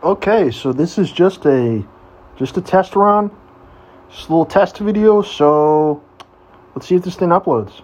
Okay, so this is just a just a test run, just a little test video. So let's see if this thing uploads.